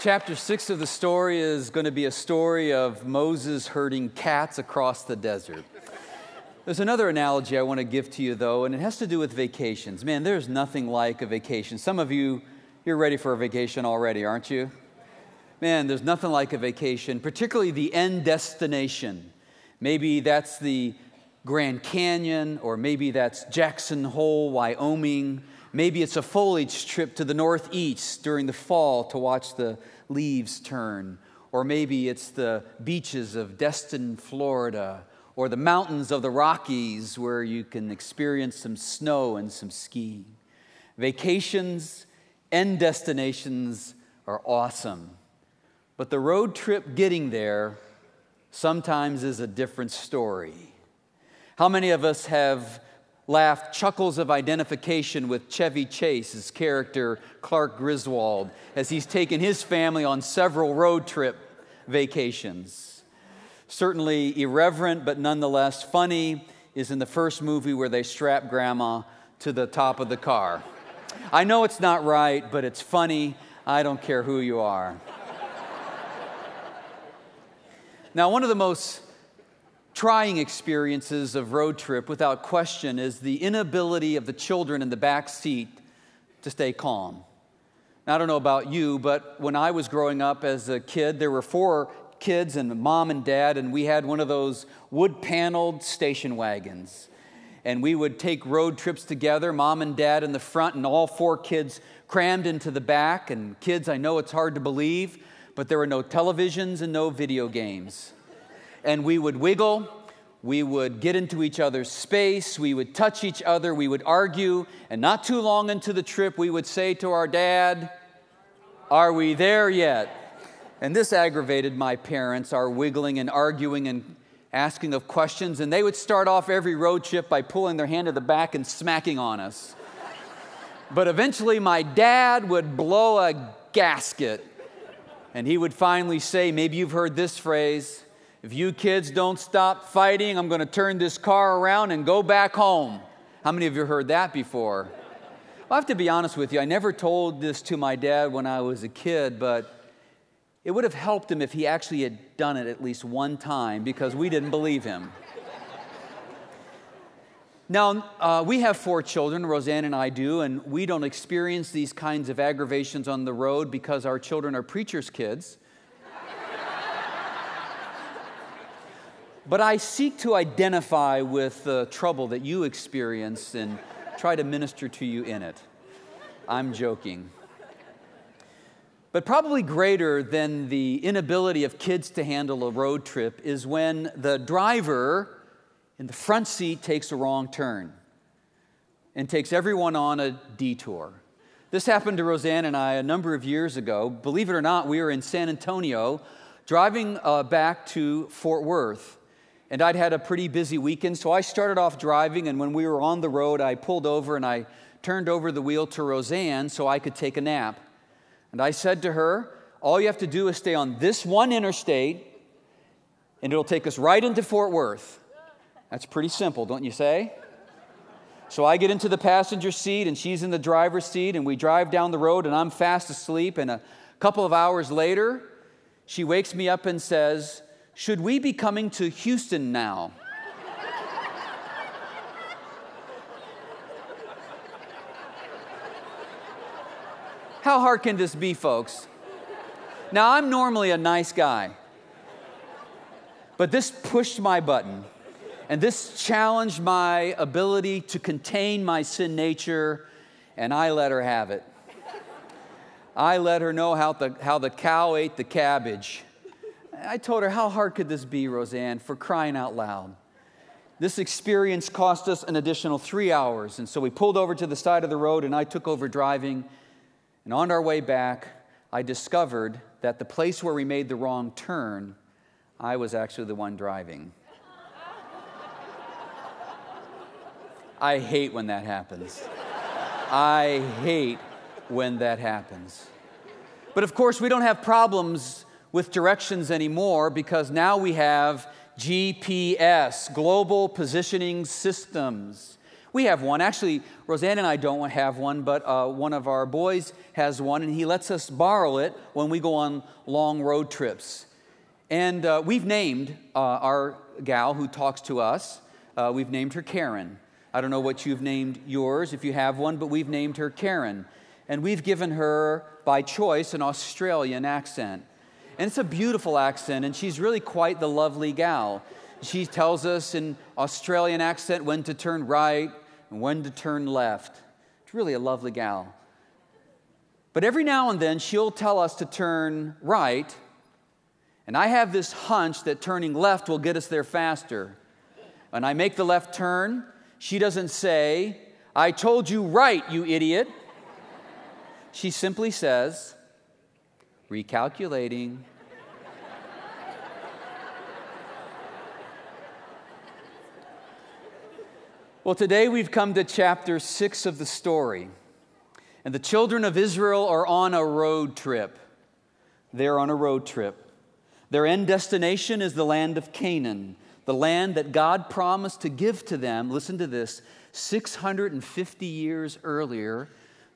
Chapter six of the story is going to be a story of Moses herding cats across the desert. There's another analogy I want to give to you, though, and it has to do with vacations. Man, there's nothing like a vacation. Some of you, you're ready for a vacation already, aren't you? Man, there's nothing like a vacation, particularly the end destination. Maybe that's the Grand Canyon, or maybe that's Jackson Hole, Wyoming. Maybe it's a foliage trip to the northeast during the fall to watch the leaves turn. Or maybe it's the beaches of Destin, Florida, or the mountains of the Rockies where you can experience some snow and some skiing. Vacations and destinations are awesome. But the road trip getting there sometimes is a different story. How many of us have laughed chuckles of identification with Chevy Chase's character, Clark Griswold, as he's taken his family on several road trip vacations. Certainly irreverent, but nonetheless funny, is in the first movie where they strap grandma to the top of the car. I know it's not right, but it's funny. I don't care who you are. now, one of the most trying experiences of road trip, without question, is the inability of the children in the back seat to stay calm. Now, I don't know about you, but when I was growing up as a kid, there were four kids and mom and dad, and we had one of those wood paneled station wagons. And we would take road trips together, mom and dad in the front, and all four kids crammed into the back. And kids, I know it's hard to believe, but there were no televisions and no video games and we would wiggle. We would get into each other's space. We would touch each other. We would argue. And not too long into the trip, we would say to our dad, Are we there yet? And this aggravated my parents, our wiggling and arguing and asking of questions. And they would start off every road trip by pulling their hand to the back and smacking on us. but eventually, my dad would blow a gasket. And he would finally say, Maybe you've heard this phrase if you kids don't stop fighting, I'm going to turn this car around and go back home. How many of you heard that before? Well, I have to be honest with you. I never told this to my dad when I was a kid, but it would have helped him if he actually had done it at least one time because we didn't believe him. Now, uh, we have four children, Roseanne and I do, and we don't experience these kinds of aggravations on the road because our children are preachers' kids. But I seek to identify with the trouble that you experience and try to minister to you in it. I'm joking. But probably greater than the inability of kids to handle a road trip is when the driver in the front seat takes a wrong turn and takes everyone on a detour. This happened to Roseanne and I a number of years ago. Believe it or not, we were in San Antonio driving uh, back to Fort Worth and I'd had a pretty busy weekend, so I started off driving. And when we were on the road, I pulled over and I turned over the wheel to Roseanne so I could take a nap. And I said to her, All you have to do is stay on this one interstate, and it'll take us right into Fort Worth. That's pretty simple, don't you say? So I get into the passenger seat, and she's in the driver's seat, and we drive down the road, and I'm fast asleep. And a couple of hours later, she wakes me up and says, should we be coming to Houston now? How hard can this be, folks? Now, I'm normally a nice guy, but this pushed my button, and this challenged my ability to contain my sin nature, and I let her have it. I let her know how the, how the cow ate the cabbage. I told her, How hard could this be, Roseanne, for crying out loud? This experience cost us an additional three hours. And so we pulled over to the side of the road and I took over driving. And on our way back, I discovered that the place where we made the wrong turn, I was actually the one driving. I hate when that happens. I hate when that happens. But of course, we don't have problems with directions anymore because now we have GPS, global positioning systems. We have one. Actually, Roseanne and I don't have one, but uh, one of our boys has one, and he lets us borrow it when we go on long road trips. And uh, we've named uh, our gal who talks to us, uh, we've named her Karen. I don't know what you've named yours if you have one, but we've named her Karen. And we've given her, by choice, an Australian accent. And it's a beautiful accent, and she's really quite the lovely gal. She tells us in Australian accent when to turn right and when to turn left. It's really a lovely gal. But every now and then she'll tell us to turn right, and I have this hunch that turning left will get us there faster. And I make the left turn, she doesn't say, I told you right, you idiot. She simply says, recalculating. Well, today we've come to chapter six of the story. And the children of Israel are on a road trip. They're on a road trip. Their end destination is the land of Canaan, the land that God promised to give to them, listen to this, 650 years earlier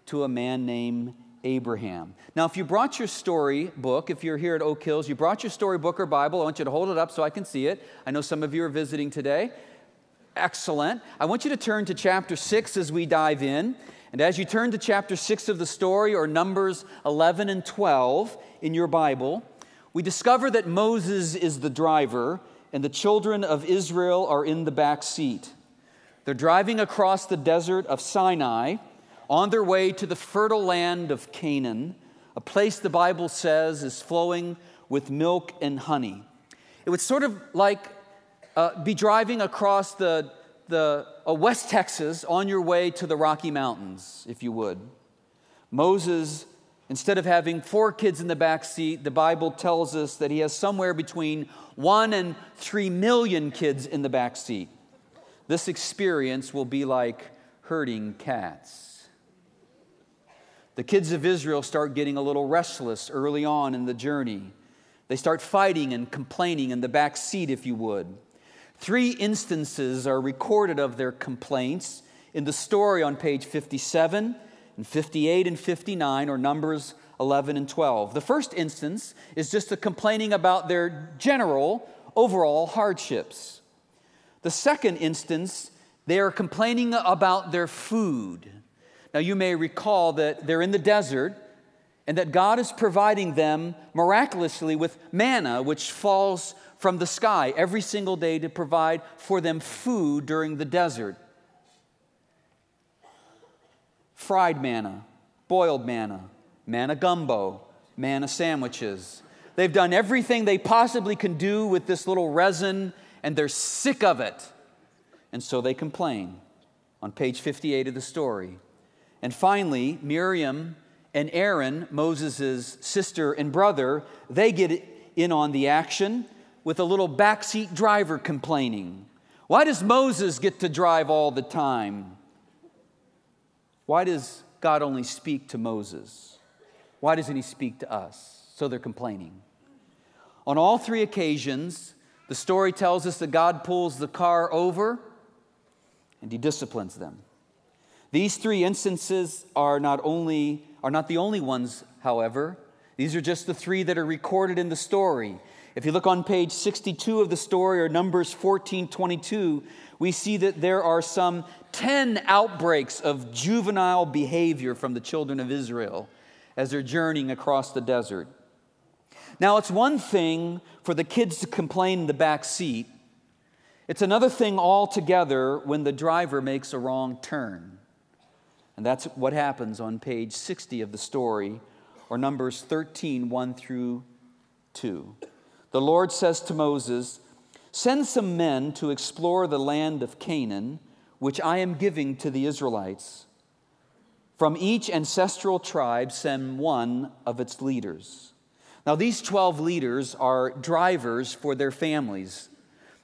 to a man named Abraham. Now, if you brought your story book, if you're here at Oak Hills, you brought your story book or Bible, I want you to hold it up so I can see it. I know some of you are visiting today. Excellent. I want you to turn to chapter 6 as we dive in. And as you turn to chapter 6 of the story, or Numbers 11 and 12 in your Bible, we discover that Moses is the driver and the children of Israel are in the back seat. They're driving across the desert of Sinai on their way to the fertile land of Canaan, a place the Bible says is flowing with milk and honey. It was sort of like uh, be driving across the, the uh, West Texas on your way to the Rocky Mountains, if you would. Moses, instead of having four kids in the back seat, the Bible tells us that he has somewhere between one and three million kids in the back seat. This experience will be like herding cats. The kids of Israel start getting a little restless early on in the journey. They start fighting and complaining in the back seat, if you would. Three instances are recorded of their complaints in the story on page 57 and 58 and 59, or Numbers 11 and 12. The first instance is just a complaining about their general, overall hardships. The second instance, they are complaining about their food. Now, you may recall that they're in the desert and that God is providing them miraculously with manna, which falls from the sky every single day to provide for them food during the desert. Fried manna, boiled manna, manna gumbo, manna sandwiches. They've done everything they possibly can do with this little resin, and they're sick of it. And so they complain on page 58 of the story. And finally, Miriam and Aaron, Moses' sister and brother, they get in on the action with a little backseat driver complaining. Why does Moses get to drive all the time? Why does God only speak to Moses? Why doesn't he speak to us? So they're complaining. On all three occasions, the story tells us that God pulls the car over and he disciplines them. These three instances are not only are not the only ones, however. These are just the three that are recorded in the story. If you look on page 62 of the story or Numbers 14 22, we see that there are some 10 outbreaks of juvenile behavior from the children of Israel as they're journeying across the desert. Now, it's one thing for the kids to complain in the back seat, it's another thing altogether when the driver makes a wrong turn. And that's what happens on page 60 of the story, or Numbers 13 1 through 2 the Lord says to Moses, Send some men to explore the land of Canaan, which I am giving to the Israelites. From each ancestral tribe, send one of its leaders. Now, these 12 leaders are drivers for their families,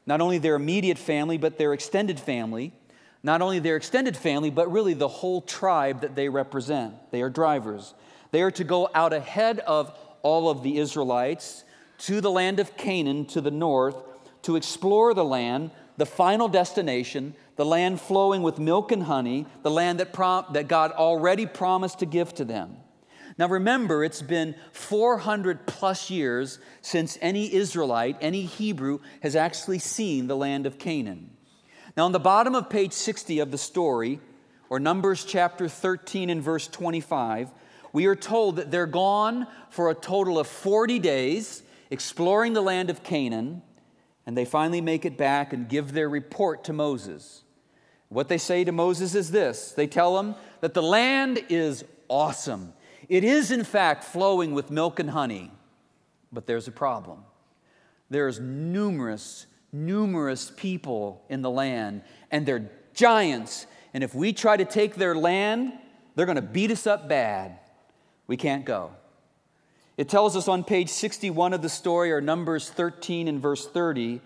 not only their immediate family, but their extended family. Not only their extended family, but really the whole tribe that they represent. They are drivers. They are to go out ahead of all of the Israelites to the land of Canaan to the north to explore the land, the final destination, the land flowing with milk and honey, the land that, prom- that God already promised to give to them. Now remember, it's been 400 plus years since any Israelite, any Hebrew, has actually seen the land of Canaan. Now, on the bottom of page 60 of the story, or Numbers chapter 13 and verse 25, we are told that they're gone for a total of 40 days exploring the land of Canaan, and they finally make it back and give their report to Moses. What they say to Moses is this they tell him that the land is awesome. It is, in fact, flowing with milk and honey, but there's a problem. There's numerous, numerous people in the land, and they're giants. And if we try to take their land, they're going to beat us up bad. We can't go. It tells us on page 61 of the story, or Numbers 13 and verse 30,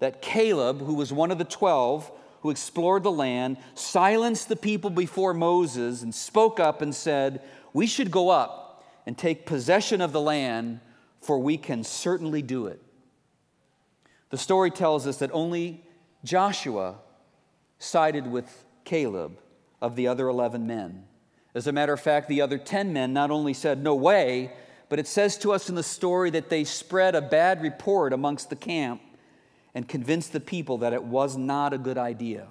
that Caleb, who was one of the 12 who explored the land, silenced the people before Moses and spoke up and said, We should go up and take possession of the land, for we can certainly do it. The story tells us that only Joshua sided with Caleb of the other 11 men. As a matter of fact, the other 10 men not only said, No way, but it says to us in the story that they spread a bad report amongst the camp and convinced the people that it was not a good idea.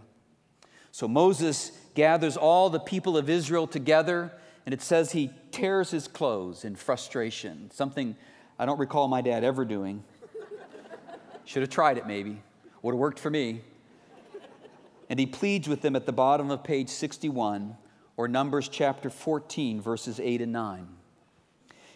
So Moses gathers all the people of Israel together, and it says he tears his clothes in frustration, something I don't recall my dad ever doing. Should have tried it maybe, would have worked for me. And he pleads with them at the bottom of page 61 or Numbers chapter 14, verses 8 and 9.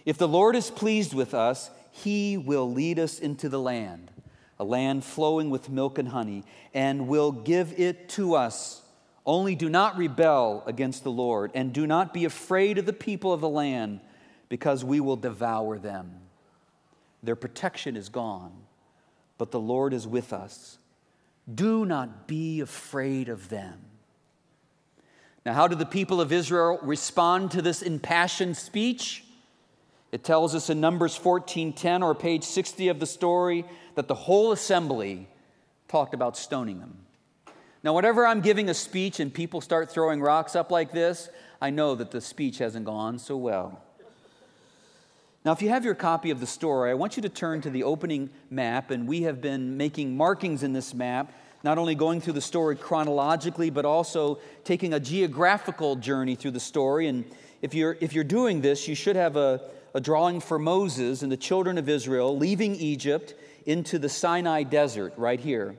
If the Lord is pleased with us, he will lead us into the land, a land flowing with milk and honey, and will give it to us. Only do not rebel against the Lord, and do not be afraid of the people of the land, because we will devour them. Their protection is gone, but the Lord is with us. Do not be afraid of them. Now, how did the people of Israel respond to this impassioned speech? It tells us in Numbers 14:10 or page 60 of the story that the whole assembly talked about stoning them. Now, whenever I'm giving a speech and people start throwing rocks up like this, I know that the speech hasn't gone so well. Now, if you have your copy of the story, I want you to turn to the opening map, and we have been making markings in this map, not only going through the story chronologically, but also taking a geographical journey through the story. And if you're, if you're doing this, you should have a, a drawing for Moses and the children of Israel leaving Egypt into the Sinai desert right here.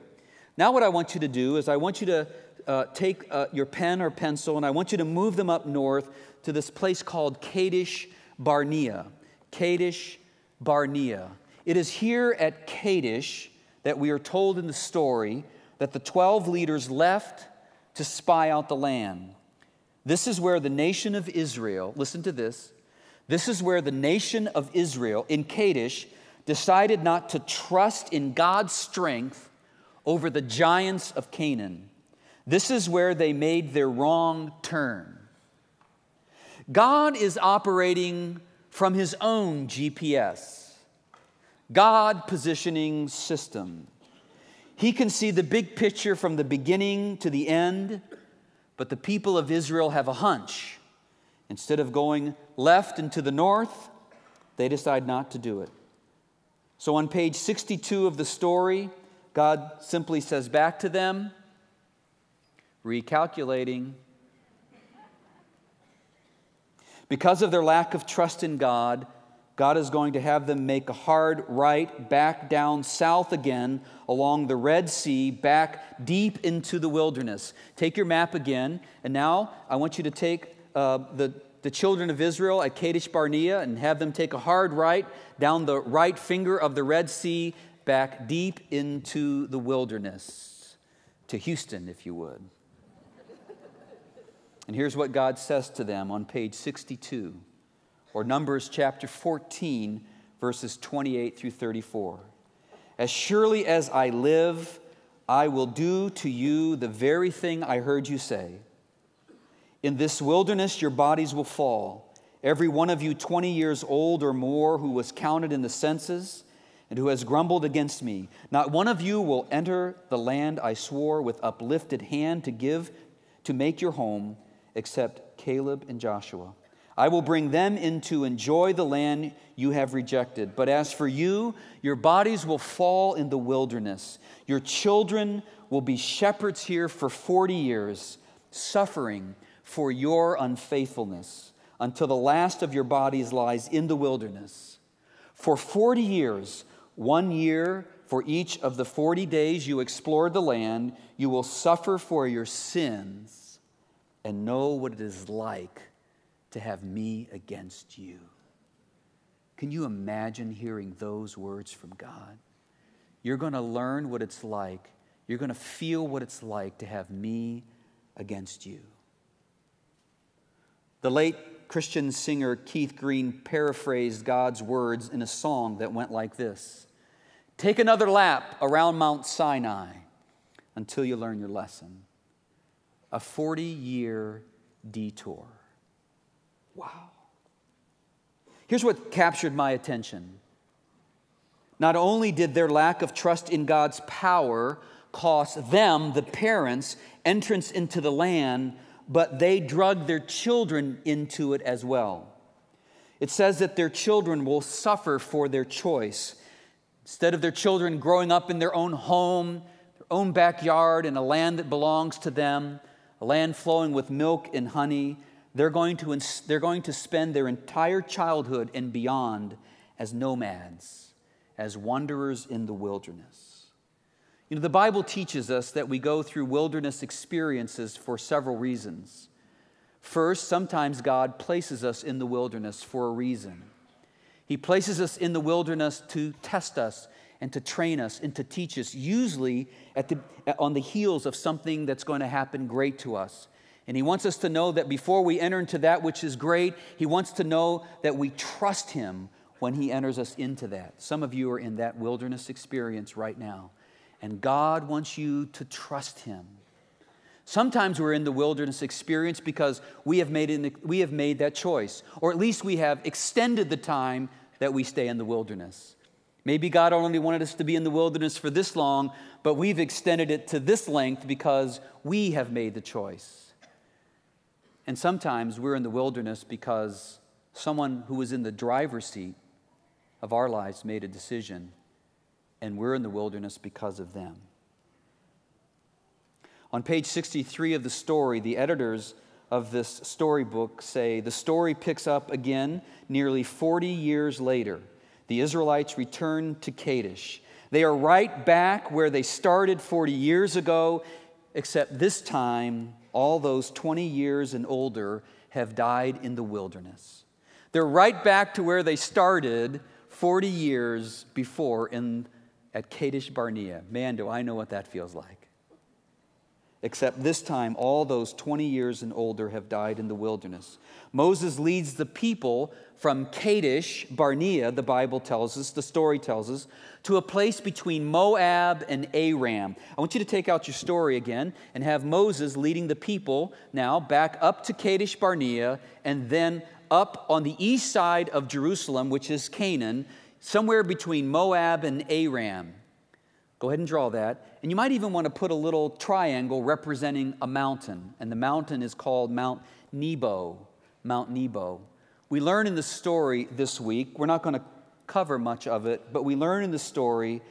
Now, what I want you to do is I want you to uh, take uh, your pen or pencil and I want you to move them up north to this place called Kadesh Barnea. Kadesh Barnea. It is here at Kadesh that we are told in the story that the 12 leaders left to spy out the land. This is where the nation of Israel, listen to this, this is where the nation of Israel in Kadesh decided not to trust in God's strength over the giants of Canaan. This is where they made their wrong turn. God is operating from his own GPS, God positioning system. He can see the big picture from the beginning to the end, but the people of Israel have a hunch. Instead of going left and to the north, they decide not to do it. So on page 62 of the story, God simply says back to them, recalculating. Because of their lack of trust in God, God is going to have them make a hard right back down south again along the Red Sea, back deep into the wilderness. Take your map again, and now I want you to take uh, the, the children of Israel at Kadesh Barnea and have them take a hard right down the right finger of the Red Sea back deep into the wilderness to Houston, if you would. And here's what God says to them on page 62, or Numbers chapter 14, verses 28 through 34. As surely as I live, I will do to you the very thing I heard you say. In this wilderness, your bodies will fall, every one of you 20 years old or more who was counted in the census, and who has grumbled against me. Not one of you will enter the land I swore with uplifted hand to give to make your home, except Caleb and Joshua. I will bring them in to enjoy the land you have rejected. But as for you, your bodies will fall in the wilderness. Your children will be shepherds here for 40 years, suffering for your unfaithfulness, until the last of your bodies lies in the wilderness. For 40 years, one year for each of the 40 days you explored the land, you will suffer for your sins and know what it is like to have me against you. Can you imagine hearing those words from God? You're going to learn what it's like. You're going to feel what it's like to have me against you. The late Christian singer Keith Green paraphrased God's words in a song that went like this Take another lap around Mount Sinai until you learn your lesson. A 40 year detour. Wow. Here's what captured my attention. Not only did their lack of trust in God's power cost them, the parents, entrance into the land, but they drug their children into it as well. It says that their children will suffer for their choice. Instead of their children growing up in their own home, their own backyard, in a land that belongs to them, a land flowing with milk and honey, they're going to, they're going to spend their entire childhood and beyond as nomads, as wanderers in the wilderness. You know, the Bible teaches us that we go through wilderness experiences for several reasons. First, sometimes God places us in the wilderness for a reason. He places us in the wilderness to test us and to train us and to teach us, usually at the, on the heels of something that's going to happen great to us. And he wants us to know that before we enter into that which is great, he wants to know that we trust him when he enters us into that. Some of you are in that wilderness experience right now, and God wants you to trust him. Sometimes we're in the wilderness experience because we have made, we have made that choice, or at least we have extended the time that we stay in the wilderness. Maybe God only wanted us to be in the wilderness for this long, but we've extended it to this length because we have made the choice. And sometimes we're in the wilderness because someone who was in the driver's seat of our lives made a decision, and we're in the wilderness because of them. On page 63 of the story, the editors of this storybook say the story picks up again nearly 40 years later. The Israelites return to Kadesh. They are right back where they started 40 years ago, except this time all those 20 years and older have died in the wilderness. They're right back to where they started 40 years before in, at Kadesh Barnea. Man, do I know what that feels like. Except this time, all those 20 years and older have died in the wilderness. Moses leads the people from Kadesh Barnea, the Bible tells us, the story tells us, to a place between Moab and Aram. I want you to take out your story again and have Moses leading the people now back up to Kadesh Barnea and then up on the east side of Jerusalem, which is Canaan, somewhere between Moab and Aram. Go ahead and draw that. And you might even want to put a little triangle representing a mountain. And the mountain is called Mount Nebo. Mount Nebo. We learn in the story this week, we're not going to cover much of it, but we learn in the story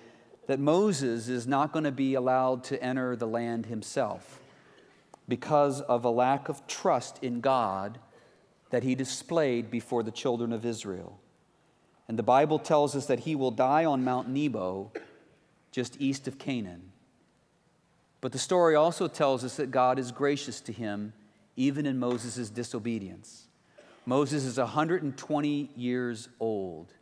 that Moses is not going to be allowed to enter the land himself because of a lack of trust in God that he displayed before the children of Israel. And the Bible tells us that he will die on Mount Nebo, just east of Canaan. But the story also tells us that God is gracious to him even in Moses' disobedience. Moses is 120 years old.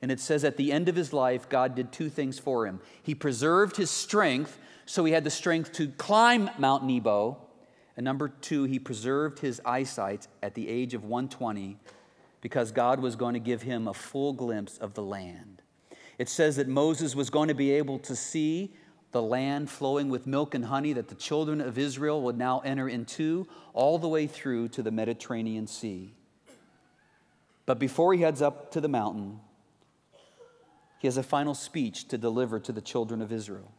And it says at the end of his life, God did two things for him. He preserved his strength, so he had the strength to climb Mount Nebo. And number two, he preserved his eyesight at the age of 120 because God was going to give him a full glimpse of the land. It says that Moses was going to be able to see the land flowing with milk and honey that the children of Israel would now enter into, all the way through to the Mediterranean Sea. But before he heads up to the mountain, he has a final speech to deliver to the children of Israel.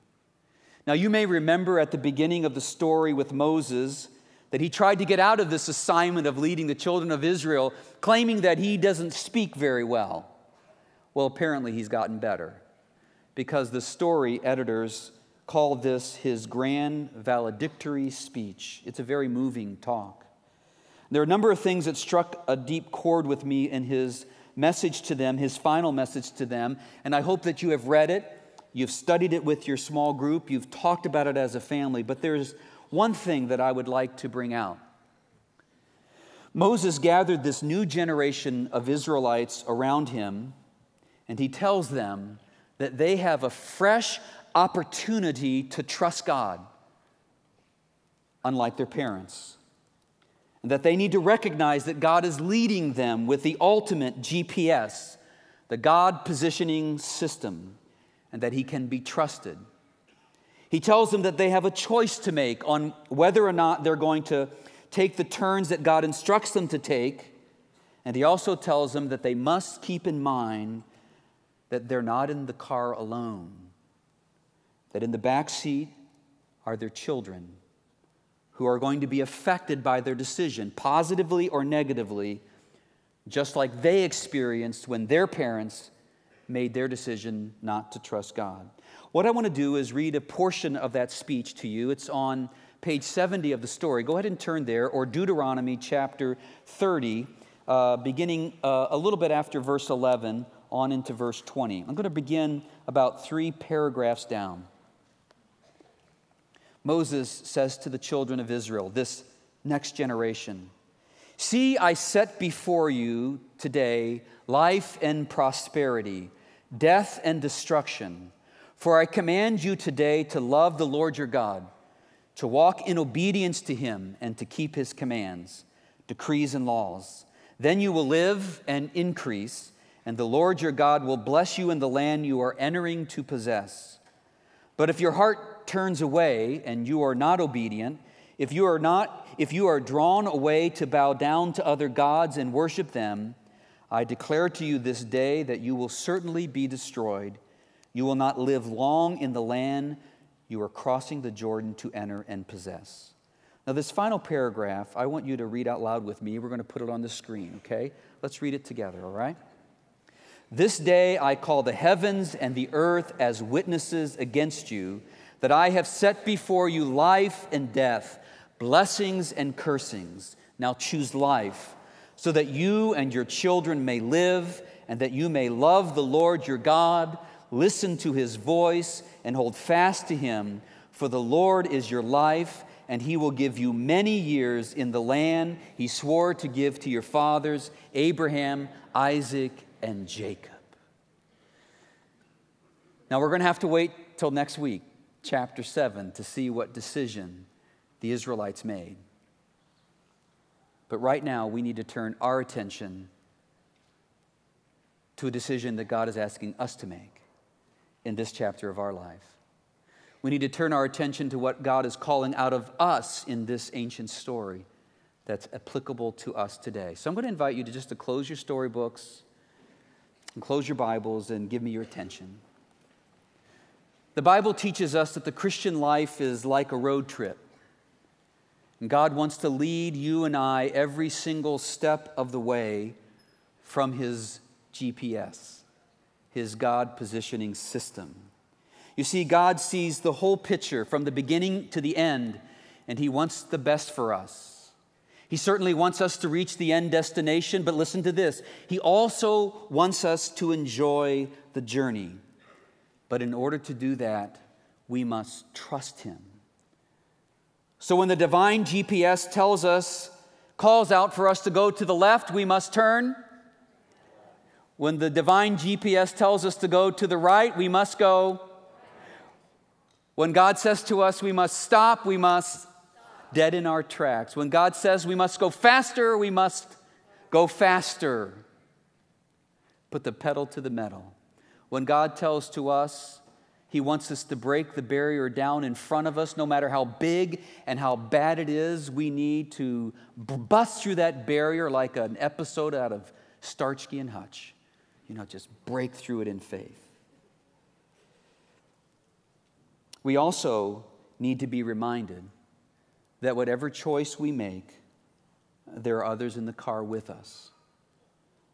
Now, you may remember at the beginning of the story with Moses that he tried to get out of this assignment of leading the children of Israel, claiming that he doesn't speak very well. Well, apparently, he's gotten better because the story editors call this his grand valedictory speech. It's a very moving talk. There are a number of things that struck a deep chord with me in his message to them, his final message to them, and I hope that you have read it, you've studied it with your small group, you've talked about it as a family, but there's one thing that I would like to bring out. Moses gathered this new generation of Israelites around him, and he tells them that they have a fresh opportunity to trust God, unlike their parents. And that they need to recognize that God is leading them with the ultimate GPS, the God positioning system, and that He can be trusted. He tells them that they have a choice to make on whether or not they're going to take the turns that God instructs them to take. And he also tells them that they must keep in mind that they're not in the car alone, that in the back seat are their children who are going to be affected by their decision, positively or negatively, just like they experienced when their parents made their decision not to trust God. What I want to do is read a portion of that speech to you. It's on page 70 of the story. Go ahead and turn there, or Deuteronomy chapter 30, uh, beginning uh, a little bit after verse 11 on into verse 20. I'm going to begin about three paragraphs down. Moses says to the children of Israel, this next generation, See, I set before you today life and prosperity, death and destruction. For I command you today to love the Lord your God, to walk in obedience to him, and to keep his commands, decrees, and laws. Then you will live and increase and the Lord your God will bless you in the land you are entering to possess. But if your heart turns away and you are not obedient, if you are not if you are drawn away to bow down to other gods and worship them, I declare to you this day that you will certainly be destroyed. You will not live long in the land you are crossing the Jordan to enter and possess. Now, this final paragraph, I want you to read out loud with me. We're going to put it on the screen, okay? Let's read it together, all right? This day I call the heavens and the earth as witnesses against you, that I have set before you life and death, blessings and cursings. Now choose life, so that you and your children may live, and that you may love the Lord your God, listen to his voice, and hold fast to him. For the Lord is your life, and he will give you many years in the land he swore to give to your fathers, Abraham, Isaac, and Jacob. Now, we're going to have to wait till next week, chapter 7, to see what decision the Israelites made. But right now, we need to turn our attention to a decision that God is asking us to make in this chapter of our life. We need to turn our attention to what God is calling out of us in this ancient story that's applicable to us today. So I'm going to invite you to just to close your storybooks and close your Bibles and give me your attention. The Bible teaches us that the Christian life is like a road trip. And God wants to lead you and I every single step of the way from His GPS, His God positioning system. You see, God sees the whole picture from the beginning to the end, and He wants the best for us. He certainly wants us to reach the end destination, but listen to this. He also wants us to enjoy the journey. But in order to do that, we must trust Him. So when the divine GPS tells us, calls out for us to go to the left, we must turn. When the divine GPS tells us to go to the right, we must go. When God says to us we must stop, we must dead in our tracks. When God says we must go faster, we must go faster. Put the pedal to the metal. When God tells to us he wants us to break the barrier down in front of us, no matter how big and how bad it is, we need to bust through that barrier like an episode out of Starsky and Hutch. You know, just break through it in faith. we also need to be reminded that whatever choice we make, there are others in the car with us.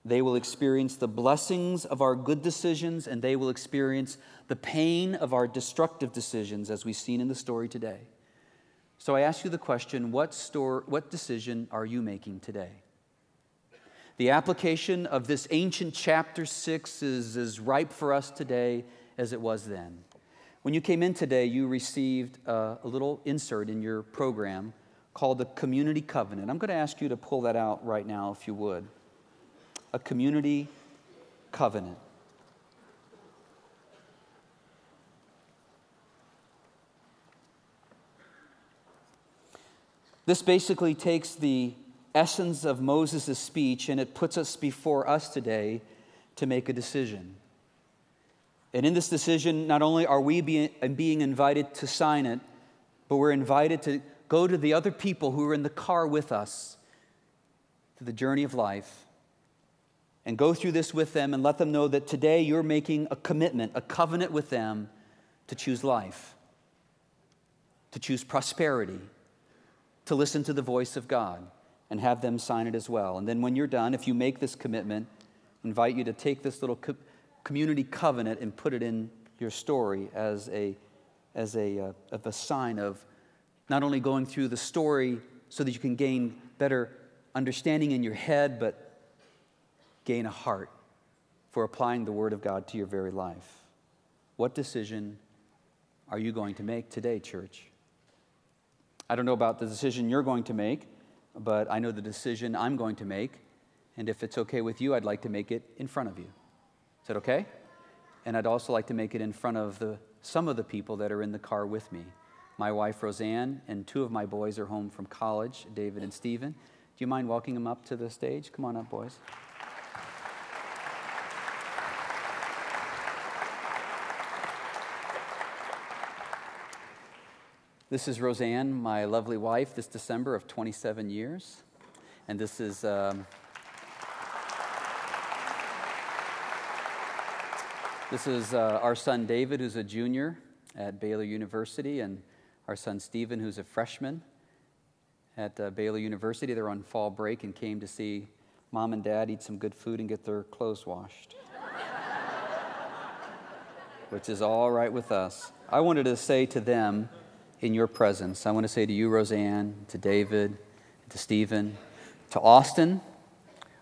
They will experience the blessings of our good decisions, and they will experience the pain of our destructive decisions, as we've seen in the story today. So I ask you the question what, store, what decision are you making today? The application of this ancient chapter 6 is as ripe for us today as it was then. When you came in today, you received a, a little insert in your program called the Community Covenant. I'm going to ask you to pull that out right now, if you would. A Community Covenant. This basically takes the essence of Moses' speech and it puts us before us today to make a decision. And in this decision, not only are we being, invited to sign it, but we're invited to go to the other people who are in the car with us to the journey of life and go through this with them and let them know that today you're making a commitment, a covenant with them to choose life, to choose prosperity, to listen to the voice of God and have them sign it as well. And then when you're done, if you make this commitment, invite you to take this little community covenant and put it in your story as a as a, uh, of a sign of not only going through the story so that you can gain better understanding in your head, but gain a heart for applying the Word of God to your very life. What decision are you going to make today, church? I don't know about the decision you're going to make, but I know the decision I'm going to make. And if it's okay with you, I'd like to make it in front of you. Is that okay? And I'd also like to make it in front of the, some of the people that are in the car with me. My wife, Roseanne, and two of my boys are home from college, David and Stephen. Do you mind walking them up to the stage? Come on up, boys. This is Roseanne, my lovely wife, this December of 27 years. And this is. Um, this is uh, our son David, who's a junior at Baylor University, and our son Stephen, who's a freshman at uh, Baylor University. They're on fall break and came to see mom and dad eat some good food and get their clothes washed, which is all right with us. I wanted to say to them, in your presence. I want to say to you, Roseanne, to David, to Stephen, to Austin,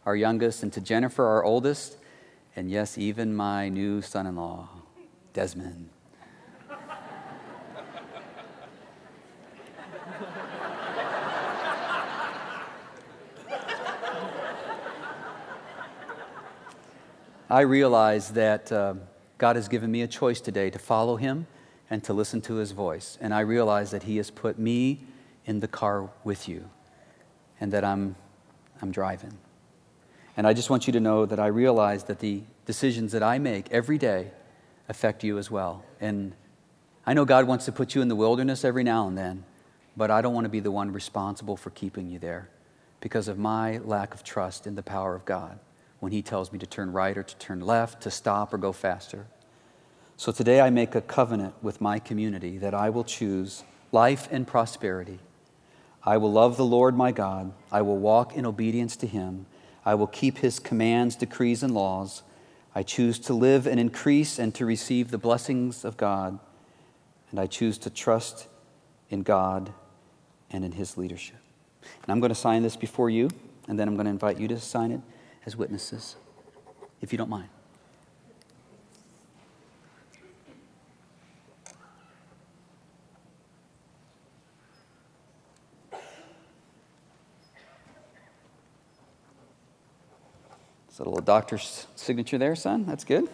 our youngest, and to Jennifer, our oldest, and yes, even my new son in law, Desmond. I realize that uh, God has given me a choice today to follow Him and to listen to his voice. And I realize that he has put me in the car with you and that I'm, I'm driving. And I just want you to know that I realize that the decisions that I make every day affect you as well. And I know God wants to put you in the wilderness every now and then, but I don't want to be the one responsible for keeping you there because of my lack of trust in the power of God when He tells me to turn right or to turn left, to stop or go faster. So today I make a covenant with my community that I will choose life and prosperity. I will love the Lord my God. I will walk in obedience to him. I will keep his commands, decrees, and laws. I choose to live and increase and to receive the blessings of God. And I choose to trust in God and in his leadership. And I'm going to sign this before you, and then I'm going to invite you to sign it as witnesses, if you don't mind. A little doctor's signature there, son. That's good.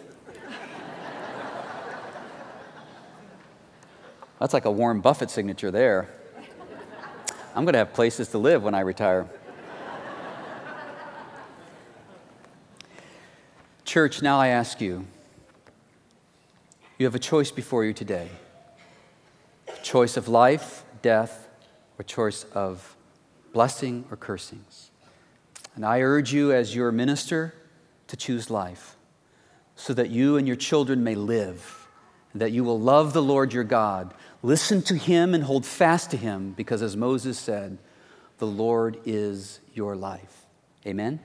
That's like a Warren Buffett signature there. I'm going to have places to live when I retire. Church, now I ask you you have a choice before you today choice of life, death, or choice of blessing or cursings. And I urge you, as your minister, to choose life so that you and your children may live that you will love the Lord your God. Listen to him and hold fast to him, because as Moses said, the Lord is your life. Amen.